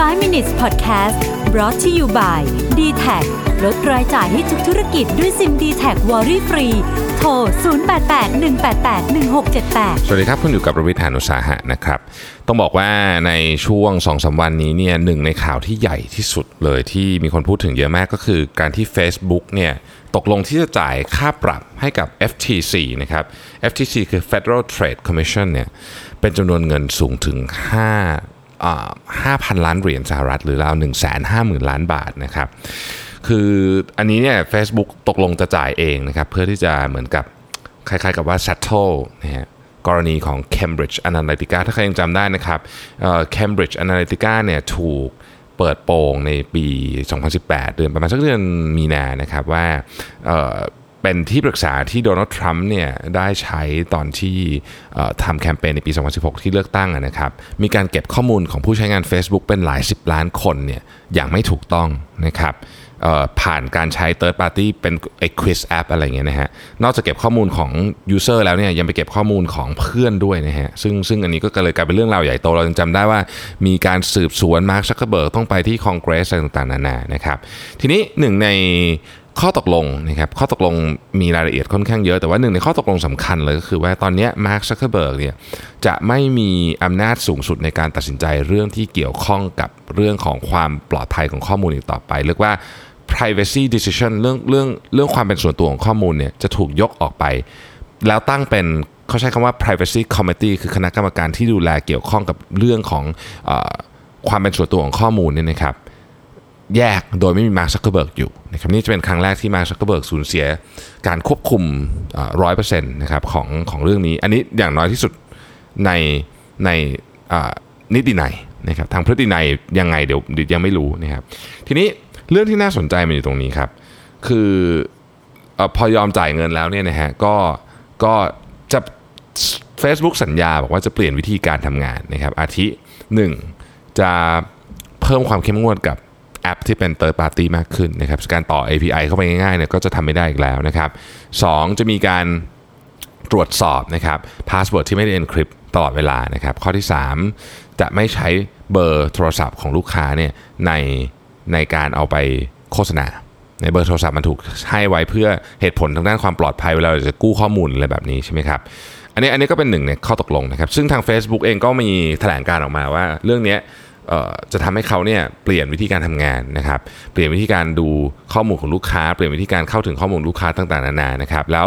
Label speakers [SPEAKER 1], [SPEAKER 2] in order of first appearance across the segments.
[SPEAKER 1] 5 minutes podcast brought to you by d t a c ลดรายจ่ายให้ทุกธุรกิจด้วยซิม d t แทวอรี่ฟรี โทร 0881881678
[SPEAKER 2] สวัสดีครับคุณอยู่กับประวิทยานุสาหะนะครับ ต้องบอกว่าในช่วง2อสวันนี้เนี่ยหนึ่งในข่าวที่ใหญ่ที่สุดเลยที่มีคนพูดถึงเยอะมากก็คือการที่ Facebook เนี่ยตกลงที่จะจ่ายค่าปรับให้กับ FTC นะครับ FTC คือ Federal Trade Commission เนี่ยเป็นจำนวนเงินสูงถึง5อ่า 5,000 ล้านเหรียญสหรัฐหรือราว 1 5 0 0 0 0 ล้านบาทนะครับ คืออันนี้เนี่ย Facebook ตกลงจะจ่ายเองนะครับ เพื่อที่จะเหมือนกับคล้ายๆกับว่า settle นะฮะกรณีของ Cambridge Analytica ถ้าใครยังจำได้นะครับเอ่อ Cambridge Analytica เนี่ยถูกเปิดโปงในปี 2018 เดือนประมาณสักเดือนมีนานะครับว่า เป็นที่ปรึกษาที่โดนัลด์ทรัมป์เนี่ยได้ใช้ตอนที่ทำแคมเปญในปี 2016 ที่เลือกตั้งนะครับ มีการเก็บข้อมูลของผู้ใช้งาน Facebook เป็นหลาย 10 ล้านคนเนี่ยอย่างไม่ถูกต้องนะครับผ่านการใช้ third party เป็นไอ้ quiz app อะไรเงี้ยนะฮะ นอกจากเก็บข้อมูลของ user แล้วเนี่ยยังไปเก็บข้อมูลของเพื่อนด้วยนะฮะ ซึ่งซึ่งอันนี้ก็เลยกลายเป็นเรื่องราวใหญ่โต เรายังจำได้ว่ามีการสืบสวนมาร์คซักเคอร์เบิร์กต้องไปที่คองเกรสอะไรต่างๆ นานานะครับ ทีนี้หนึ่งใน ข้อตกลงนะครับข้อตกลงมีรายละเอียดค่อนข้างเยอะ แต่ว่าหนึ่งในข้อตกลงสำคัญเลยก็คือว่าตอนนี้มาร์คซักเคอร์เบิร์กเนี่ยจะไม่มีอำนาจสูงสุดในการตัดสินใจเรื่องที่เกี่ยวข้องกับเรื่องของความปลอดภัยของข้อมูลอีกต่อไป เรียกว่า privacy decision เรื่องเรื่องเรื่องความเป็นส่วนตัวของข้อมูลเนี่ยจะถูกยกออกไป แล้วตั้งเป็นเขาใช้คำว่า privacy committee คือคณะกรรมการที่ดูแลเกี่ยวข้องกับเรื่องของอความเป็นส่วนตัวของข้อมูลเนี่ยนะครับ แยกโดยไม่มีมาร์คซักเกอร์เบิร์กอยู่นะครับนี่จะเป็นครั้งแรกที่มาร์คซักเกอร์เบิร์กสูญเสียการควบคุมร้อยเปอร์เซ็นต์นะครับของของเรื่องนี้ อันนี้อย่างน้อยที่สุดในในนิตินัยนะครับทางพฤตินัยยังไงเดี๋ยวยังไม่รู้นะครับทีนี้เรื่องที่น่าสนใจมันอยู่ตรงนี้ครับ คือเออพอยอมจ่ายเงินแล้วเนี่ยนะฮะก็ก็จะ Facebook สัญญาบอกว่าจะเปลี่ยนวิธีการทำงานนะครับอาทิ 1. จะเพิ่มความเข้มงวดกับ แอปที่เป็น third party มากขึ้นนะครับการต่อ API เข้าไปง่ายๆเนี่ยก็จะทำไม่ได้อีกแล้วนะครับ 2. จะมีการตรวจสอบนะครับ password ที่ไม่ได้ encrypt ตลอดเวลานะครับ ข้อที่ 3 จะไม่ใช้เบอร์โทรศัพท์ของลูกค้าเนี่ยในในการเอาไปโฆษณา ในเบอร์โทรศัพท์มันถูกให้ไว้เพื่อเหตุผลทางด้านความปลอดภัยเวลาเราจะกู้ข้อมูลอะไรแบบนี้ใช่ไหมครับอันนี้อันนี้ก็เป็นหนึ่งในข้อตกลงนะครับ ซึ่งทาง Facebook เองก็มีแถลงการออกมาว่าเรื่องนี้ จะทำให้เขาเนี่ยเปลี่ยนวิธีการทำงานนะครับ เปลี่ยนวิธีการดูข้อมูลของลูกค้า เปลี่ยนวิธีการเข้าถึงข้อมูลลูกค้าต่างๆนานานะครับ แล้ว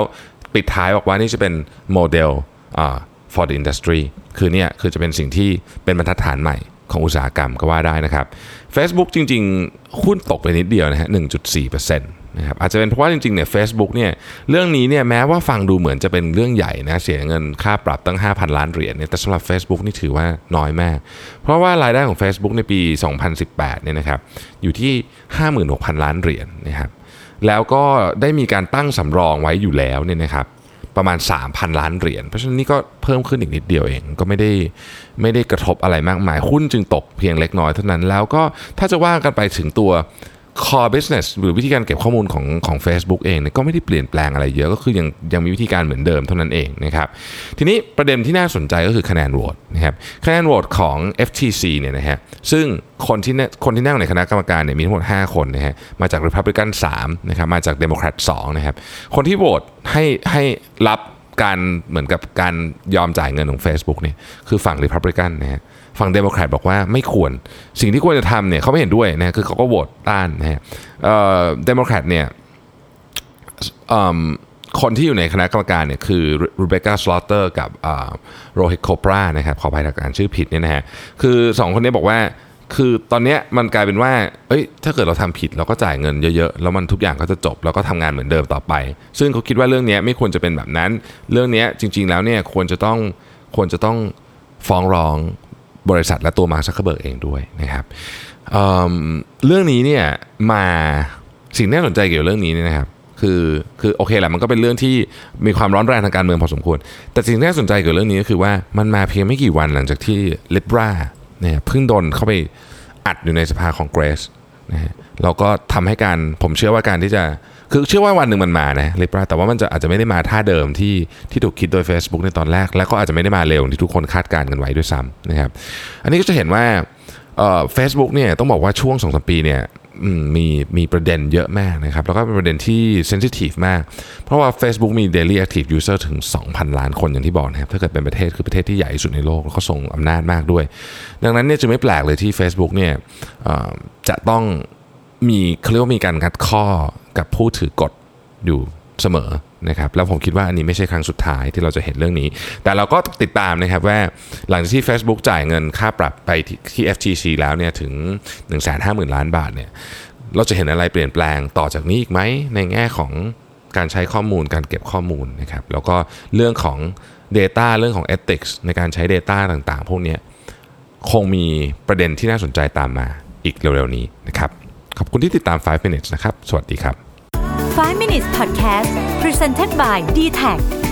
[SPEAKER 2] ปิดท้ายบอกว่านี่จะเป็นโมเดล for the industry คือเนี่ยคือจะเป็นสิ่งที่เป็นบรรทัดฐานใหม่ของอุตสาหกรรมก็ว่าได้นะครับ Facebook จริง ๆ หุ้นตกไปนิดเดียวนะฮะ1.4%นะครับอาจจะเป็นเพราะว่าจริงๆเนี่ย Facebook เนี่ยเรื่องนี้เนี่ยแม้ว่าฟังดูเหมือนจะเป็นเรื่องใหญ่นะเสียเงินค่าปรับตั้ง 5,000 ล้านเหรียญเนี่ยแต่สำหรับ Facebook นี่ถือว่าน้อยมาก เพราะว่ารายได้ของ Facebook ในปี 2018เนี่ยนะครับอยู่ที่ 56,000 ล้านเหรียญนะครับแล้วก็ได้มีการตั้งสำรองไว้อยู่แล้วเนี่ยนะครับประมาณ 3,000 ล้านเหรียญเพราะฉะนั้นนี่ก็เพิ่มขึ้นอีกนิดเดียวเอง ก็ไม่ได้ไม่ได้กระทบอะไรมากมายหุ้นจึงตกเพียงเล็กน้อยเท่านั้นแล้วก็ถ้าจะว่ากันไปถึงตัว core business หรือวิธีการเก็บข้อมูลของของ Facebook เองเนี่ยก็ไม่ได้เปลี่ยนแปลงอะไรเยอะก็คือยังยังมีวิธีการเหมือนเดิมเท่านั้นเองนะครับทีนี้ประเด็นที่น่าสนใจก็คือคะแนนโหวตนะครับคะแนนโหวตของ FTC เนี่ยนะฮะซึ่งคนที่เนี่ยคนที่นั่งในคณะกรรมการเนี่ยมีทั้งหมด 5 คนนะฮะมาจาก Republican 3นะครับมาจาก Democrat 2นะครับคนที่โหวตให้ให้รับ การเหมือนกับการยอมจ่ายเงินของ Facebook เนี่ยคือฝั่ง Republican นะฮะฝั่งเดโมแครตบอกว่าไม่ควรสิ่งที่ควรจะทำเนี่ยเขาไม่เห็นด้วยนะคือเขาก็โหวตต้านนะฮะเดโมแครตเนี่ยคนที่อยู่ในคณะกรรมการเนี่ยคือรีเบคก้าสลอตเตอร์กับโรฮิตโชปรานะครับขออภัยถ้าอ่านชื่อผิดเนี่ยนะฮะคือ 2 คนนี้บอกว่า คือตอนนี้มันกลายเป็นว่า เอ้ย ถ้าเกิดเราทำผิดเราก็จ่ายเงินเยอะๆ แล้วมันทุกอย่างก็จะจบ แล้วก็ทำงานเหมือนเดิมต่อไป ซึ่งเขาคิดว่าเรื่องนี้ไม่ควรจะเป็นแบบนั้น เรื่องนี้จริง ๆ แล้วเนี่ยควรจะต้องควรจะต้องฟ้องร้องบริษัทและตัวมาร์คซักเคอร์เบิร์กเองด้วยนะครับเเรื่องนี้เนี่ยมาสิ่งน่าสนใจเกี่ยวกับเรื่องนี้เนี่ยนะครับคือคือโอเคแหละมันก็เป็นเรื่องที่มีความร้อนแรงทางการเมืองพอสมควร แต่สิ่งที่น่าสนใจเกี่ยวกับเรื่องนี้ก็คือว่ามันมาเพียงไม่กี่วันหลังจากที่ Libra เนี่ยเพิ่งโดนเข้าไปอัดอยู่ในสภาคองเกรสนะฮะเราก็ทำให้การผมเชื่อว่าการที่จะคือเชื่อว่าวันหนึ่งมันมานะเลบราแต่ว่ามันจะอาจจะไม่ได้มาท่าเดิมที่ที่ถูกคิดโดย Facebook ในตอนแรก แล้วก็อาจจะไม่ได้มาเร็วที่ทุกคนคาดการณ์กันไว้ด้วยซ้ำนะครับอันนี้ก็จะเห็นว่าเฟซบุ๊กเนี่ยต้องบอกว่าช่วงสองสปีเนี่ย มีมีประเด็นเยอะมากนะครับ แล้วก็เป็นประเด็นที่เซนซิทีฟมาก เพราะว่า Facebook มี Daily Active User ถึง 2,000 ล้านคนอย่างที่บอกนะครับ ถ้าเกิดเป็นประเทศคือประเทศที่ใหญ่ที่สุดในโลก แล้วก็ส่งอำนาจมากด้วย ดังนั้นเนี่ยจะไม่แปลกเลยที่ Facebook เนี่ยจะต้องมีเขาเรียกว่ามีการคัดข้อกับผู้ถือกฎอยู่เสมอ นะครับแล้วผมคิดว่าอันนี้ไม่ใช่ครั้งสุดท้ายที่เราจะเห็นเรื่องนี้ แต่เราก็ติดตามนะครับว่าหลังจากที่ Facebook จ่ายเงินค่าปรับไปที่ FTC แล้วเนี่ยถึง 150,000 ล้านบาทเนี่ยเราจะเห็นอะไรเปลี่ยนแปลงต่อจากนี้อีกไหมในแง่ของการใช้ข้อมูลการเก็บข้อมูลนะครับแล้วก็เรื่องของ Data เรื่องของ Ethics ในการใช้ Data ต่างๆ พวกนี้คงมีประเด็นที่น่าสนใจตามมาอีกเร็วๆนี้นะครับขอบคุณที่ติดตาม 5 minutes นะครับ สวัสดีครับ
[SPEAKER 1] 5 minutes podcast presented by d t a c